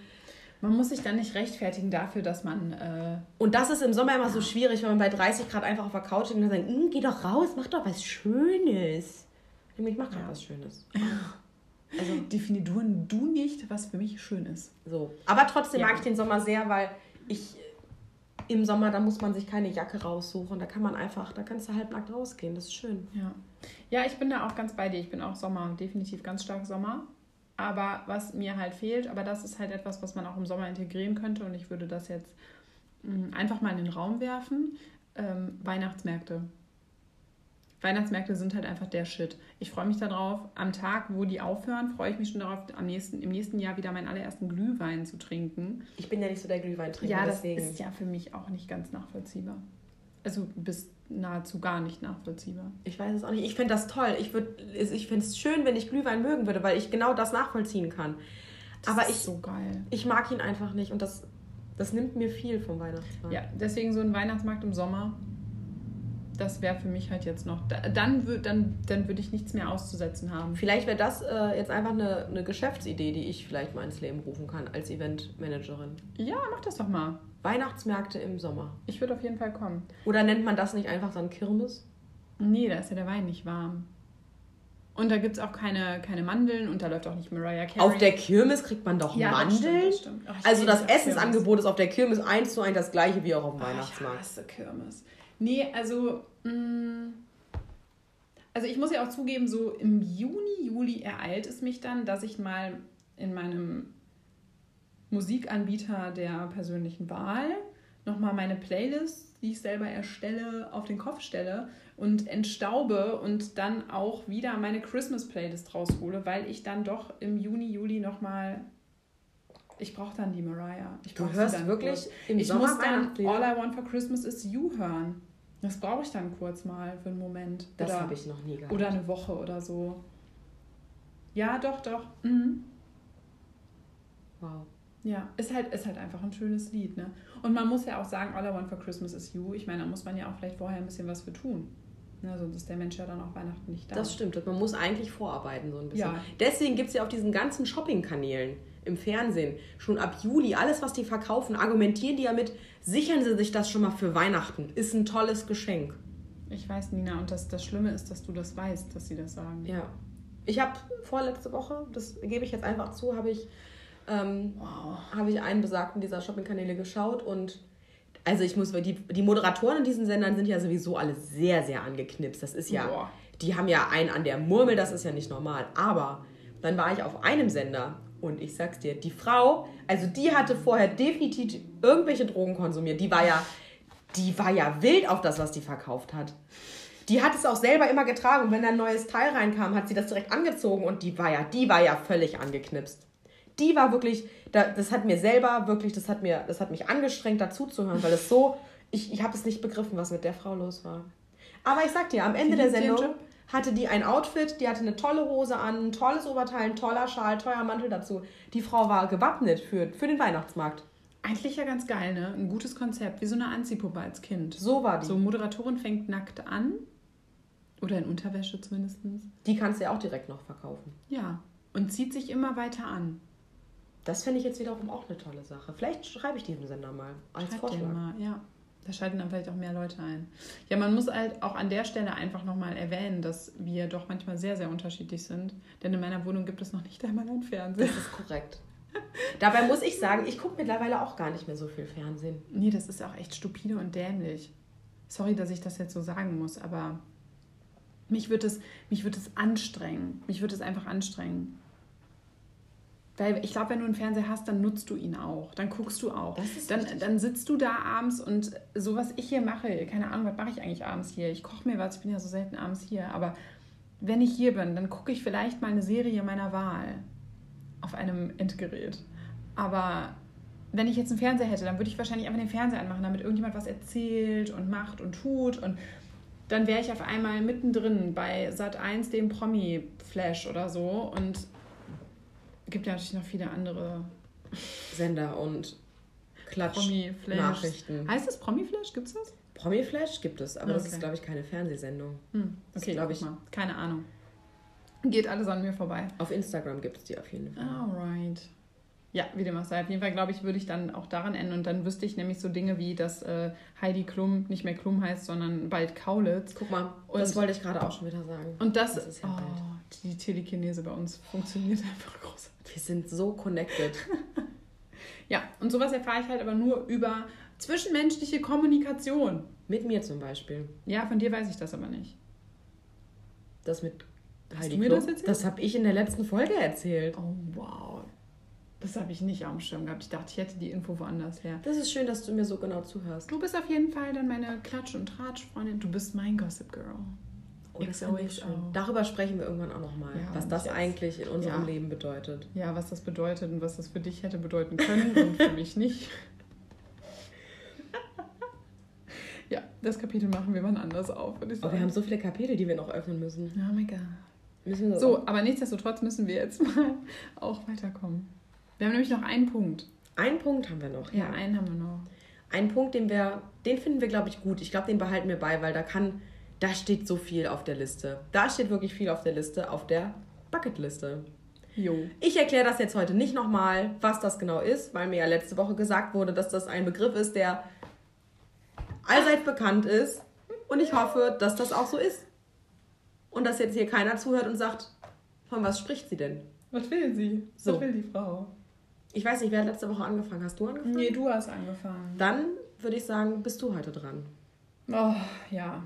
man muss sich dann nicht rechtfertigen dafür, dass man. Äh und das ist im Sommer immer so schwierig, wenn man bei 30 Grad einfach auf der Couch steht und dann sagt, hm, geh doch raus, mach doch was Schönes. Ich mach gerade ja. was Schönes. Also definier du nicht, was für mich schön ist. So. Aber trotzdem ja. mag ich den Sommer sehr, weil ich im Sommer, da muss man sich keine Jacke raussuchen. Da kann man einfach, da kannst du halbnackt rausgehen. Das ist schön. Ja. Ja, ich bin da auch ganz bei dir. Ich bin auch Sommer, definitiv ganz stark Sommer. Aber was mir halt fehlt, aber das ist halt etwas, was man auch im Sommer integrieren könnte und ich würde das jetzt mh, mm, einfach mal in den Raum werfen. Ähm, Weihnachtsmärkte. Weihnachtsmärkte sind halt einfach der Shit. Ich freue mich darauf. Am Tag, wo die aufhören, freue ich mich schon darauf, am nächsten, im nächsten Jahr wieder meinen allerersten Glühwein zu trinken. Ich bin ja nicht so der Glühweintrinker. Ja, das deswegen. ist ja für mich auch nicht ganz nachvollziehbar. Also bis nahezu gar nicht nachvollziehbar. Ich weiß es auch nicht. Ich finde das toll. Ich, ich finde es schön, wenn ich Glühwein mögen würde, weil ich genau das nachvollziehen kann. Das Aber ist ich, so geil. Ich mag ihn einfach nicht und das, das nimmt mir viel vom Weihnachtsmarkt. Ja, deswegen so ein Weihnachtsmarkt im Sommer das wäre für mich halt jetzt noch. Dann, dann, dann würde ich nichts mehr auszusetzen haben. Vielleicht wäre das äh, jetzt einfach eine, eine Geschäftsidee, die ich vielleicht mal ins Leben rufen kann als Eventmanagerin. Ja, mach das doch mal. Weihnachtsmärkte im Sommer. Ich würde auf jeden Fall kommen. Oder nennt man das nicht einfach dann Kirmes? Nee, da ist ja der Wein nicht warm. Und da gibt es auch keine, keine Mandeln und da läuft auch nicht Mariah Carey. Auf der Kirmes kriegt man doch ja, Mandeln? Das stimmt, das stimmt. also das Essensangebot ist auf der Kirmes eins zu eins das gleiche wie auch auf dem Weihnachtsmarkt. Ich hasse Kirmes. Nee, also. Mh, mm, also ich muss ja auch zugeben, so im Juni, Juli ereilt es mich dann, dass ich mal in meinem Musikanbieter der persönlichen Wahl nochmal meine Playlist, die ich selber erstelle, auf den Kopf stelle und entstaube und dann auch wieder meine Christmas-Playlist raushole, weil ich dann doch im Juni, Juli nochmal ich brauche dann die Mariah. Ich du hörst wirklich im ich Sommer muss dann All I Want for Christmas is You hören. Das brauche ich dann kurz mal für einen Moment. Das habe ich noch nie gehabt. Oder eine Woche oder so. Ja, doch, doch. Mhm. Wow. Ja, ist halt, ist halt einfach ein schönes Lied, ne? Und man muss ja auch sagen, All I Want for Christmas is You. Ich meine, da muss man ja auch vielleicht vorher ein bisschen was für tun. Ne, sonst ist der Mensch ja dann auch Weihnachten nicht da. Das stimmt, man muss eigentlich vorarbeiten so ein bisschen. Ja. Deswegen gibt es ja auf diesen ganzen Shopping-Kanälen im Fernsehen schon ab Juli, alles, was die verkaufen, argumentieren die ja mit, sichern Sie sich das schon mal für Weihnachten. Ist ein tolles Geschenk. Ich weiß, Nina, und das, das Schlimme ist, dass du das weißt, dass sie das sagen. Ja. Ich habe vorletzte Woche, das gebe ich jetzt einfach zu, habe ich, ähm, wow. habe ich einen besagten dieser Shopping-Kanäle geschaut und also ich muss, die, die Moderatoren in diesen Sendern sind ja sowieso alle sehr, sehr angeknipst. Das ist ja, Boah. die haben ja einen an der Murmel, das ist ja nicht normal. Aber dann war ich auf einem Sender und ich sag's dir, die Frau, also die hatte vorher definitiv irgendwelche Drogen konsumiert. Die war ja, die war ja wild auf das, was die verkauft hat. Die hat es auch selber immer getragen. Und wenn ein neues Teil reinkam, hat sie das direkt angezogen und die war ja, die war ja völlig angeknipst. Die war wirklich, das hat mir selber wirklich, das hat mir, das hat mich angestrengt, dazu zu hören, weil es so, ich, ich habe es nicht begriffen, was mit der Frau los war. Aber ich sag dir, am Ende der Sendung hatte die ein Outfit, die hatte eine tolle Hose an, ein tolles Oberteil, ein toller Schal, teuer Mantel dazu. Die Frau war gewappnet für, für den Weihnachtsmarkt. Eigentlich ja ganz geil, ne? Ein gutes Konzept, wie so eine Anziehpuppe als Kind. So war die. So Moderatorin fängt nackt an. Oder in Unterwäsche zumindest. Die kannst du ja auch direkt noch verkaufen. Ja. Und zieht sich immer weiter an. Das fände ich jetzt wiederum auch eine tolle Sache. Vielleicht schreibe ich diesem Sender mal als Schreib Vorschlag. Mal, ja. Da schalten dann vielleicht auch mehr Leute ein. Ja, man muss halt auch an der Stelle einfach nochmal erwähnen, dass wir doch manchmal sehr, sehr unterschiedlich sind. Denn in meiner Wohnung gibt es noch nicht einmal einen Fernseher. Das ist korrekt. Dabei muss ich sagen, ich gucke mittlerweile auch gar nicht mehr so viel Fernsehen. Nee, das ist auch echt stupide und dämlich. Sorry, dass ich das jetzt so sagen muss, aber mich wird es, mich wird es anstrengen. Mich wird es einfach anstrengen. Weil ich glaube, wenn du einen Fernseher hast, dann nutzt du ihn auch. Dann guckst du auch. Dann, dann sitzt du da abends und so, was ich hier mache, keine Ahnung, was mache ich eigentlich abends hier? Ich koche mir was, ich bin ja so selten abends hier. Aber wenn ich hier bin, dann gucke ich vielleicht mal eine Serie meiner Wahl auf einem Endgerät. Aber wenn ich jetzt einen Fernseher hätte, dann würde ich wahrscheinlich einfach den Fernseher anmachen, damit irgendjemand was erzählt und macht und tut. Und dann wäre ich auf einmal mittendrin bei Sat 1, dem Promi-Flash oder so. Und gibt ja natürlich noch viele andere Sender und Klatsch Promi-Flash. Nachrichten. Heißt es Promi-Flash? Gibt es das? Promiflash gibt es, aber das Okay. ist, glaube ich, keine Fernsehsendung. Hm, Das okay, glaub glaube ich- ich. Mal. Keine Ahnung. Geht alles an mir vorbei. Auf Instagram gibt es die auf jeden Fall. Alright. Ja, wie dem auch sei. Auf jeden Fall, glaube ich, würde ich dann auch daran enden. Und dann wüsste ich nämlich so Dinge wie, dass äh, Heidi Klum nicht mehr Klum heißt, sondern bald Kaulitz. Guck mal, Und- das wollte ich gerade auch schon wieder sagen. Und das, Das ist ja oh, bald. Die Telekinese bei uns funktioniert einfach großartig. Wir sind so connected. Ja, und sowas erfahre ich halt aber nur über zwischenmenschliche Kommunikation. Mit mir zum Beispiel. Ja, von dir weiß ich das aber nicht. Das mit Hast Heidi du mir Klum. das erzählt? Das habe ich in der letzten Folge erzählt. Oh, wow. Das habe ich nicht auf dem Schirm gehabt. Ich dachte, ich hätte die Info woanders her. Das ist schön, dass du mir so genau zuhörst. Du bist auf jeden Fall dann meine Klatsch- und Tratsch-Freundin. Du bist mein Gossip Girl. Oh, das finde ich schön. Darüber sprechen wir irgendwann auch nochmal, Ja, was das eigentlich in unserem Ja. Leben bedeutet. Ja, was das bedeutet und was das für dich hätte bedeuten können und für mich nicht. Ja, das Kapitel machen wir mal anders auf, würde ich Aber sagen. wir haben so viele Kapitel, die wir noch öffnen müssen. oh mein Gott. Müssen wir So, aber nichtsdestotrotz müssen wir jetzt mal auch weiterkommen. Wir haben nämlich noch einen Punkt. Einen Punkt haben wir noch. Ja, einen haben wir noch. Ein Punkt, den wir, den finden wir, glaube ich, gut. Ich glaube, den behalten wir bei, weil da kann, da steht so viel auf der Liste. Da steht wirklich viel auf der Liste, auf der Bucketliste. Jo. Ich erkläre das jetzt heute nicht nochmal, was das genau ist, weil mir ja letzte Woche gesagt wurde, dass das ein Begriff ist, der allseits bekannt ist. Und ich hoffe, dass das auch so ist. Und dass jetzt hier keiner zuhört und sagt, von was spricht sie denn? Was will sie? So. Was will die Frau? Ich weiß nicht, wer hat letzte Woche angefangen? Hast du angefangen? Nee, du hast angefangen. Dann würde ich sagen, bist du heute dran. Oh, ja.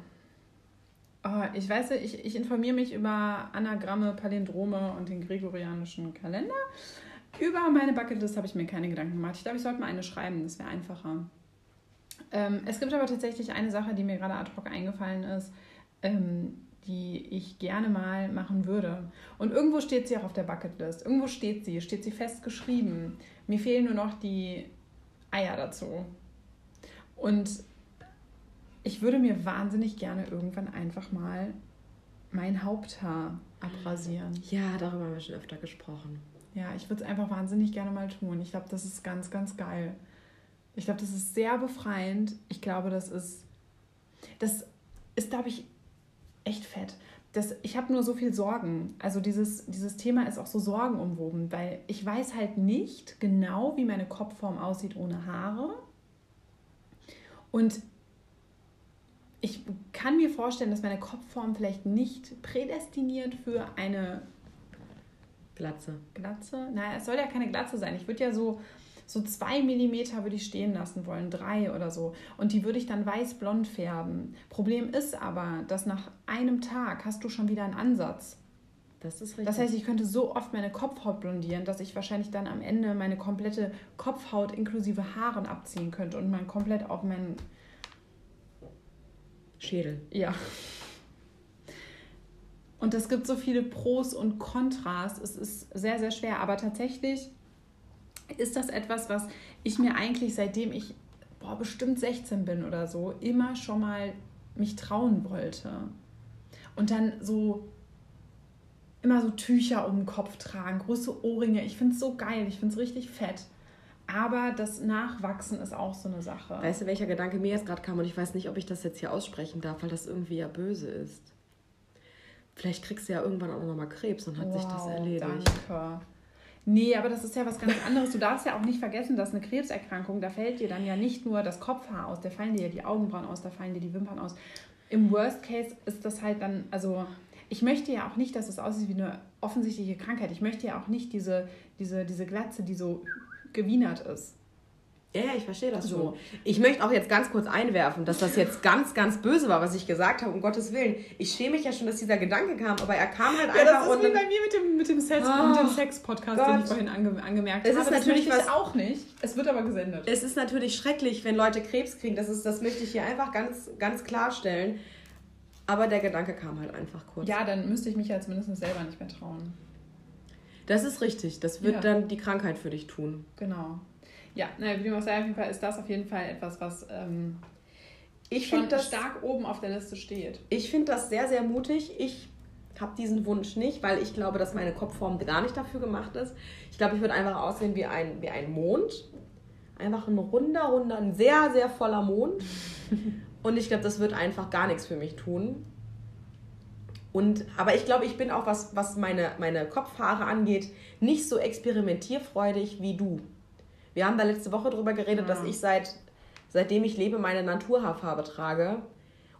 Oh, ich weiß, ich, ich informiere mich über Anagramme, Palindrome und den gregorianischen Kalender. Über meine Bucketlist habe ich mir keine Gedanken gemacht. Ich glaube, ich sollte mal eine schreiben, das wäre einfacher. Ähm, es gibt aber tatsächlich eine Sache, die mir gerade ad hoc eingefallen ist, ähm, die ich gerne mal machen würde. Und irgendwo steht sie auch auf der Bucketlist. Irgendwo steht sie, steht sie fest geschrieben. Mir fehlen nur noch die Eier dazu. Und ich würde mir wahnsinnig gerne irgendwann einfach mal mein Haupthaar abrasieren. Ja, darüber haben wir schon öfter gesprochen. Ja, ich würde es einfach wahnsinnig gerne mal tun. Ich glaube, das ist ganz, ganz geil. Ich glaube, das ist sehr befreiend. Ich glaube, das ist, das ist, glaube ich, echt fett. Das, ich habe nur so viel Sorgen. Also dieses, dieses Thema ist auch so sorgenumwoben, weil ich weiß halt nicht genau, wie meine Kopfform aussieht ohne Haare. Und ich kann mir vorstellen, dass meine Kopfform vielleicht nicht prädestiniert für eine Glatze. Glatze? Naja, es soll ja keine Glatze sein. Ich würde ja so, so zwei Millimeter würde ich stehen lassen wollen, drei oder so. Und die würde ich dann weiß-blond färben. Problem ist aber, dass nach einem Tag hast du schon wieder einen Ansatz. Das ist richtig. Das heißt, ich könnte so oft meine Kopfhaut blondieren, dass ich wahrscheinlich dann am Ende meine komplette Kopfhaut inklusive Haaren abziehen könnte und man komplett auf meinen Schädel. Ja. Und es gibt so viele Pros und Kontras. Es ist sehr, sehr schwer. Aber tatsächlich ist das etwas, was ich mir eigentlich seitdem ich boah, bestimmt 16 bin oder so, immer schon mal mich trauen wollte. Und dann so immer so Tücher um den Kopf tragen, große Ohrringe. Ich finde es so geil. Ich finde es richtig fett. Aber das Nachwachsen ist auch so eine Sache. Weißt du, welcher Gedanke mir jetzt gerade kam? Und ich weiß nicht, ob ich das jetzt hier aussprechen darf, weil das irgendwie ja böse ist. Vielleicht kriegst du ja irgendwann auch nochmal Krebs und hat sich das erledigt. Danke. Nee, aber das ist ja was ganz anderes. Du darfst ja auch nicht vergessen, dass eine Krebserkrankung, da fällt dir dann ja nicht nur das Kopfhaar aus, da fallen dir ja die Augenbrauen aus, da fallen dir die Wimpern aus. Im Worst Case ist das halt dann, also ich möchte ja auch nicht, dass es aussieht wie eine offensichtliche Krankheit. Ich möchte ja auch nicht diese, diese, diese Glatze, die so gewienert ist. Ja, ja, ich verstehe das So. schon. Ich möchte auch jetzt ganz kurz einwerfen, dass das jetzt ganz, ganz böse war, was ich gesagt habe, um Gottes Willen. Ich schäme mich ja schon, dass dieser Gedanke kam, aber er kam halt einfach und. bei mir mit dem, mit dem, Oh, dem Sex-Podcast, den Gott. ich vorhin ange, angemerkt Es habe. ist Das natürlich ich was- auch nicht. Es wird aber gesendet. Es ist natürlich schrecklich, wenn Leute Krebs kriegen. Das, ist, das möchte ich hier einfach ganz, ganz klarstellen. Aber der Gedanke kam halt einfach kurz. Ja, dann müsste ich mich ja zumindest selber nicht mehr trauen. Das ist richtig. Das wird Ja. dann die Krankheit für dich tun. Genau. Ja, naja, wie dem auch sei, auf jeden Fall ist das auf jeden Fall etwas, was ähm, Ich schon finde das, stark oben auf der Liste steht. ich find das sehr, sehr mutig. Ich habe diesen Wunsch nicht, weil ich glaube, dass meine Kopfform gar nicht dafür gemacht ist. Ich glaube, ich würde einfach aussehen wie ein, wie ein Mond. Einfach ein runder, runder, ein sehr, sehr voller Mond. Und ich glaube, das wird einfach gar nichts für mich tun. Und, aber ich glaube, ich bin auch, was, was meine, meine Kopfhaare angeht, nicht so experimentierfreudig wie du. Wir haben da letzte Woche drüber geredet, ja. dass ich seit, seitdem ich lebe, meine Naturhaarfarbe trage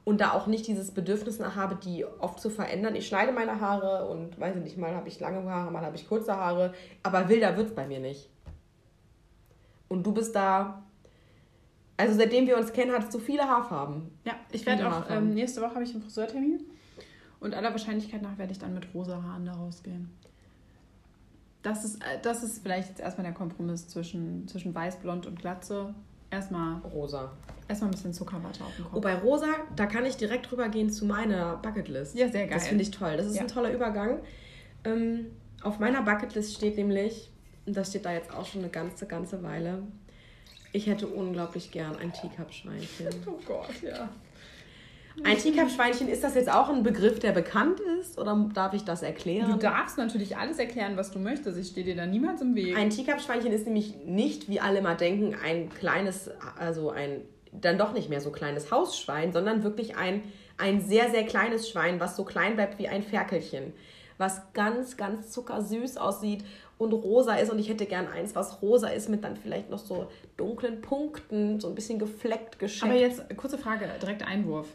und da auch nicht dieses Bedürfnis nach habe, die oft zu verändern. Ich schneide meine Haare und weiß ich nicht, mal habe ich lange Haare, mal habe ich kurze Haare, aber wilder wird es bei mir nicht. Und du bist da. Also seitdem wir uns kennen, hattest du viele Haarfarben. Ja, ich werde auch, ähm, nächste Woche habe ich einen Friseurtermin. Und aller Wahrscheinlichkeit nach werde ich dann mit rosa Haaren da rausgehen. Das ist, äh, das ist vielleicht jetzt erstmal der Kompromiss zwischen, zwischen weiß, blond und glatze. Erstmal rosa. Erstmal ein bisschen Zuckerwatte auf dem Kopf. Oh, bei rosa, da kann ich direkt rübergehen zu meiner Bucketlist. Ja, sehr geil. Das finde ich toll. Das ist ja. ein toller Übergang. Ähm, auf meiner Bucketlist steht nämlich, und das steht da jetzt auch schon eine ganze, ganze Weile, ich hätte unglaublich gern ein Teacup-Schweinchen. oh Gott, ja. Ein Teacup-Schweinchen, ist das jetzt auch ein Begriff, der bekannt ist oder darf ich das erklären? Du darfst natürlich alles erklären, was du möchtest. Ich stehe dir da niemals im Weg. Ein Teacup-Schweinchen ist nämlich nicht, wie alle mal denken, ein kleines, also ein dann doch nicht mehr so kleines Hausschwein, sondern wirklich ein, ein sehr, sehr kleines Schwein, was so klein bleibt wie ein Ferkelchen. Was ganz, ganz zuckersüß aussieht und rosa ist. Und ich hätte gern eins, was rosa ist, mit dann vielleicht noch so dunklen Punkten, so ein bisschen gefleckt, gescheckt. Aber jetzt, kurze Frage, direkt Einwurf.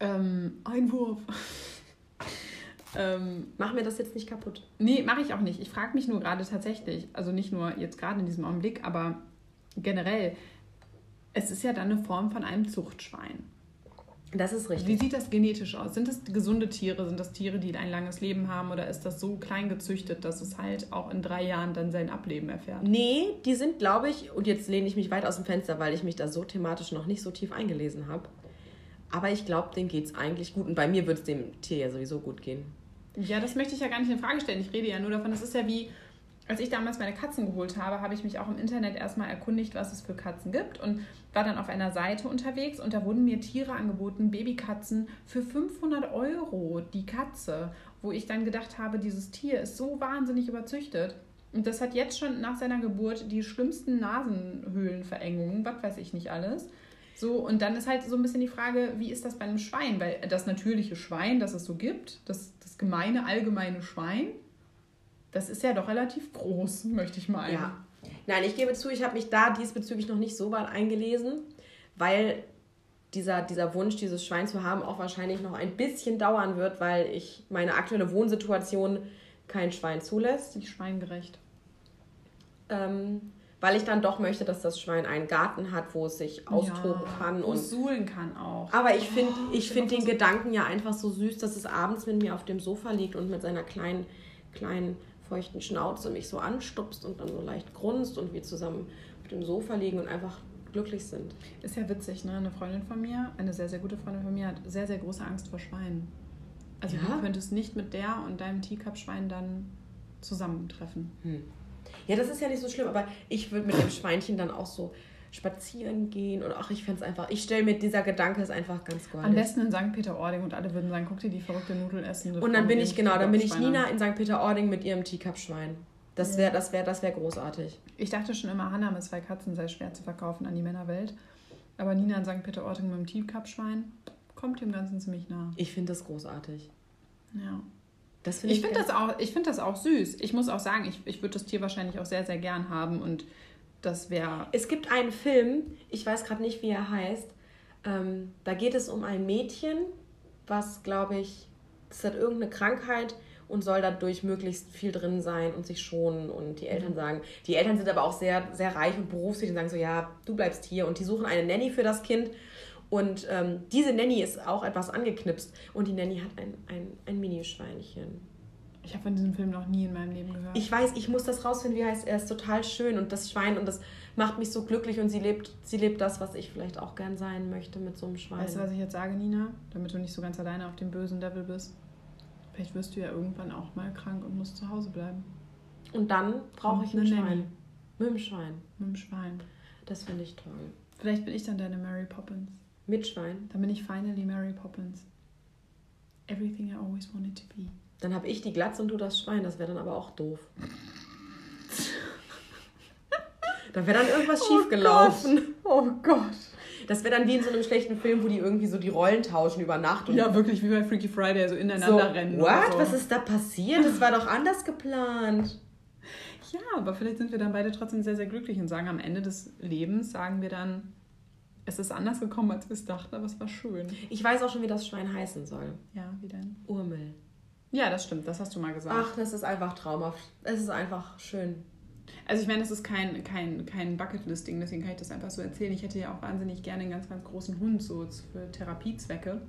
Ähm, Einwurf. ähm, mach mir das jetzt nicht kaputt. Nee, mache ich auch nicht. Ich frage mich nur gerade tatsächlich, also nicht nur jetzt gerade in diesem Augenblick, aber generell, es ist ja dann eine Form von einem Zuchtschwein. Das ist richtig. Wie sieht das genetisch aus? Sind das gesunde Tiere? Sind das Tiere, die ein langes Leben haben? Oder ist das so klein gezüchtet, dass es halt auch in drei Jahren dann sein Ableben erfährt? Nee, die sind, glaube ich, und jetzt lehne ich mich weit aus dem Fenster, weil ich mich da so thematisch noch nicht so tief eingelesen habe. Aber ich glaube, denen geht es eigentlich gut. Und bei mir wird es dem Tier ja sowieso gut gehen. Ja, das möchte ich ja gar nicht in Frage stellen. Ich rede ja nur davon, es ist ja wie, als ich damals meine Katzen geholt habe, habe ich mich auch im Internet erstmal erkundigt, was es für Katzen gibt und war dann auf einer Seite unterwegs und da wurden mir Tiere angeboten, Babykatzen für 500 Euro die Katze, wo ich dann gedacht habe, dieses Tier ist so wahnsinnig überzüchtet. Und das hat jetzt schon nach seiner Geburt die schlimmsten Nasenhöhlenverengungen, was weiß ich nicht alles. So, und dann ist halt so ein bisschen die Frage, wie ist das bei einem Schwein? Weil das natürliche Schwein, das es so gibt, das, das gemeine, allgemeine Schwein, das ist ja doch relativ groß, möchte ich meinen. Ja. Nein, ich gebe zu, ich habe mich da diesbezüglich noch nicht so weit eingelesen, weil dieser, dieser Wunsch, dieses Schwein zu haben, auch wahrscheinlich noch ein bisschen dauern wird, weil ich meine aktuelle Wohnsituation kein Schwein zulässt. Nicht schweingerecht. Ähm, weil ich dann doch möchte, dass das Schwein einen Garten hat, wo es sich austoben ja, kann. Und suhlen kann auch. Aber ich finde oh, ich find den Gedanken ja einfach so süß, dass es abends mit mir auf dem Sofa liegt und mit seiner kleinen, kleinen feuchten Schnauze mich so anstupst und dann so leicht grunzt und wir zusammen auf dem Sofa liegen und einfach glücklich sind. Ist ja witzig, ne? Eine Freundin von mir, eine sehr, sehr gute Freundin von mir, hat sehr, sehr große Angst vor Schweinen. Also ja? du könntest nicht mit der und deinem Teacup-Schwein dann zusammentreffen. Hm. Ja, das ist ja nicht so schlimm, aber ich würde mit dem Schweinchen dann auch so spazieren gehen und ach, ich fände es einfach, ich stelle mir, dieser Gedanke ist einfach ganz goldig. Am besten in St. Peter-Ording und alle würden sagen, guck dir die verrückte Nudel essen. Und dann bin ich, genau, dann bin ich Nina in St. Peter-Ording mit ihrem Teacup-Schwein. Das wäre das wär, das wär großartig. Ich dachte schon immer, Hannah mit zwei Katzen sei schwer zu verkaufen an die Männerwelt. Aber Nina in St. Peter-Ording mit dem Teacup-Schwein kommt dem Ganzen ziemlich nah. Ich finde das großartig. Ja. Das find ich ich finde das, auch, find das auch süß. Ich muss auch sagen, ich, ich würde das Tier wahrscheinlich auch sehr, sehr gern haben und das wäre. Es gibt einen Film, ich weiß gerade nicht, wie er heißt. Ähm, da geht es um ein Mädchen, was, glaube ich, das hat irgendeine Krankheit und soll dadurch möglichst viel drin sein und sich schonen. Und die Eltern mhm. sagen, die Eltern sind aber auch sehr, sehr reich und berufstätig und sagen so, ja, du bleibst hier. Und die suchen eine Nanny für das Kind. Und ähm, diese Nanny ist auch etwas angeknipst. Und die Nanny hat ein, ein, ein Mini-Schweinchen. Ich habe von diesem Film noch nie in meinem Leben gehört. Ich weiß, ich muss das rausfinden, wie heißt er ist total schön und das Schwein und das macht mich so glücklich und sie lebt, sie lebt das, was ich vielleicht auch gern sein möchte mit so einem Schwein. Weißt du, was ich jetzt sage, Nina? Damit du nicht so ganz alleine auf dem bösen Level bist. Vielleicht wirst du ja irgendwann auch mal krank und musst zu Hause bleiben. Und dann brauche ich ein Schwein. Nanny. Mit dem Schwein. Mit dem Schwein. Das finde ich toll. Vielleicht bin ich dann deine Mary Poppins. Mit Schwein? Dann bin ich finally Mary Poppins. Everything I always wanted to be. Dann habe ich die Glatze und du das Schwein. Das wäre dann aber auch doof. da wäre dann irgendwas Oh schief gelaufen. Oh Gott. Das wäre dann wie in so einem schlechten Film, wo die irgendwie so die Rollen tauschen über Nacht. Und Ja, wirklich wie bei Freaky Friday, so so, ineinander rennen. what? So. Was ist da passiert? Das war doch anders geplant. Ja, aber vielleicht sind wir dann beide trotzdem sehr, sehr glücklich und sagen am Ende des Lebens, sagen wir dann, es ist anders gekommen, als wir es dachten, aber es war schön. Ich weiß auch schon, wie das Schwein heißen soll. Ja, wie denn? Urmel. Ja, das stimmt, das hast du mal gesagt. Ach, das ist einfach traumhaft. Es ist einfach schön. Also ich meine, es ist kein, kein, kein Bucketlist-Ding, deswegen kann ich das einfach so erzählen. Ich hätte ja auch wahnsinnig gerne einen ganz, ganz großen Hund, so für Therapiezwecke.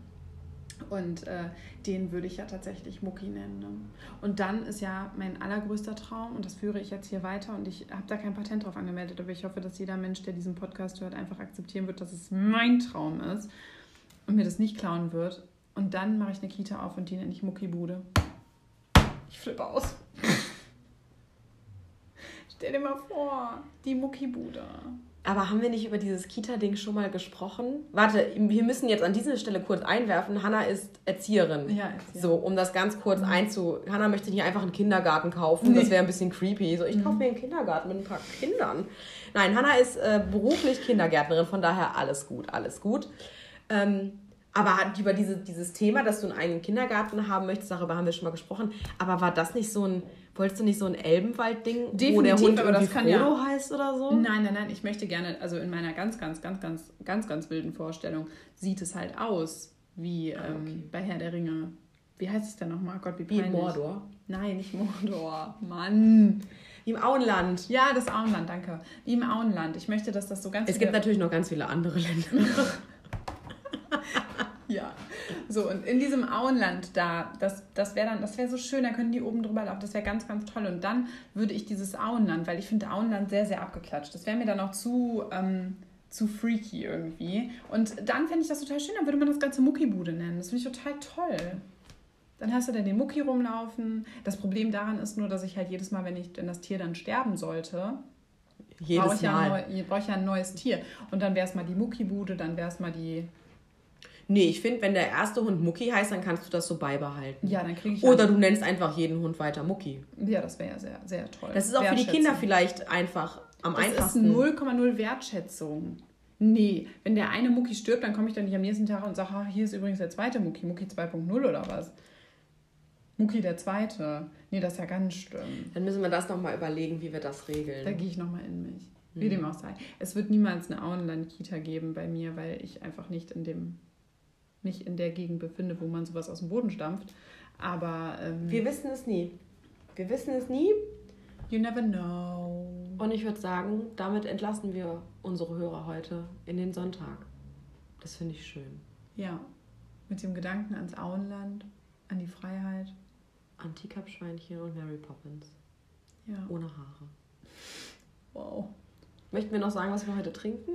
Und äh, den würde ich ja tatsächlich Mucki nennen. Ne? Und dann ist ja mein allergrößter Traum, und das führe ich jetzt hier weiter, und ich habe da kein Patent drauf angemeldet, aber ich hoffe, dass jeder Mensch, der diesen Podcast hört, einfach akzeptieren wird, dass es mein Traum ist und mir das nicht klauen wird. Und dann mache ich eine Kita auf und die nenne ich Muckibude. Ich flippe aus. Stell dir mal vor, die Muckibude. Aber haben wir nicht über dieses Kita-Ding schon mal gesprochen? Warte, wir müssen jetzt an dieser Stelle kurz einwerfen. Hanna ist Erzieherin. Ja, Erzieherin. So, um das ganz kurz einzu... Hanna möchte nicht einfach einen Kindergarten kaufen. Das Nee. wäre ein bisschen creepy. So, ich kaufe mir einen Kindergarten mit ein paar Kindern. Nein, Hanna ist äh, beruflich Kindergärtnerin. Von daher alles gut, alles gut. Ähm, aber über diese, dieses Thema, dass du einen eigenen Kindergarten haben möchtest, darüber haben wir schon mal gesprochen. Aber war das nicht so ein... Wolltest du nicht so ein Elbenwald-Ding, wo der Hund aber das kann ja- Frodo heißt oder so? Nein, nein, nein, ich möchte gerne, also in meiner ganz, ganz, ganz, ganz, ganz, ganz wilden Vorstellung sieht es halt aus wie ähm, Ah, okay. bei Herr der Ringe. Wie heißt es denn nochmal? Gott, wie Wie peinlich. in Mordor. Nein, nicht Mordor. Mann. Wie im Auenland. Ja, das Auenland, danke. Wie im Auenland. Ich möchte, dass das so ganz Es gibt natürlich noch ganz viele andere Länder. Ja. So, und in diesem Auenland da, das, das wäre dann, das wäre so schön, da könnten die oben drüber laufen, das wäre ganz, ganz toll. Und dann würde ich dieses Auenland, weil ich finde Auenland sehr, sehr abgeklatscht. Das wäre mir dann auch zu, ähm, zu freaky irgendwie. Und dann fände ich das total schön, dann würde man das Ganze Muckibude nennen. Das finde ich total toll. Dann hast du da den Mucki rumlaufen. Das Problem daran ist nur, dass ich halt jedes Mal, wenn, ich, wenn das Tier dann sterben sollte, brauche Jedes ich, ja brauche ich ja ein neues Tier. Und dann wäre es mal die Muckibude, dann wäre es mal die. Nee, ich finde, wenn der erste Hund Mucki heißt, dann kannst du das so beibehalten. Ja, dann kriege ich. Oder du nennst einfach jeden Hund weiter Mucki. Ja, das wäre ja sehr, sehr toll. Das ist auch für die. Kinder vielleicht einfach am Das einfachsten. ist 0,0 Wertschätzung. Nee, wenn der eine Mucki stirbt, dann komme ich dann nicht am nächsten Tag und sage, hier ist übrigens der zweite Mucki, Mucki 2.0 oder was? Mucki der zweite. Nee, das ist ja ganz schlimm. Dann müssen wir das nochmal überlegen, wie wir das Da regeln. gehe ich nochmal in mich. Mhm. Wie dem auch sei. Es wird niemals eine Auenland-Kita geben bei mir, weil ich einfach nicht in dem mich in der Gegend befinde, wo man sowas aus dem Boden stampft. Aber ähm, Wir wissen es nie. Wir wissen es nie. you never know. Und ich würde sagen, damit entlassen wir unsere Hörer heute in den Sonntag. Das finde ich schön. Ja, mit dem Gedanken ans Auenland, an die Freiheit. An Teacup-Schweinchen und Mary Poppins. Ja. Ohne Haare. Wow. Möchten wir noch sagen, was wir heute trinken?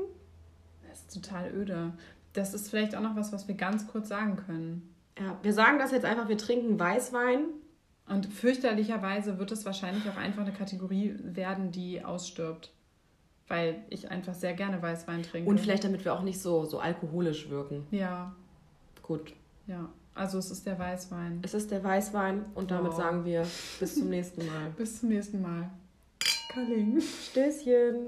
Das ist total öde. Das ist vielleicht auch noch was, was wir ganz kurz sagen können. Ja, wir sagen das jetzt einfach, wir trinken Weißwein. Und fürchterlicherweise wird es wahrscheinlich auch einfach eine Kategorie werden, die ausstirbt. Weil ich einfach sehr gerne Weißwein trinke. Und vielleicht, damit wir auch nicht so, so alkoholisch wirken. Ja, Gut. ja. Also es ist der Weißwein. Es ist der Weißwein und damit sagen wir bis zum nächsten Mal. Bis zum nächsten Mal. Kaling. Stößchen.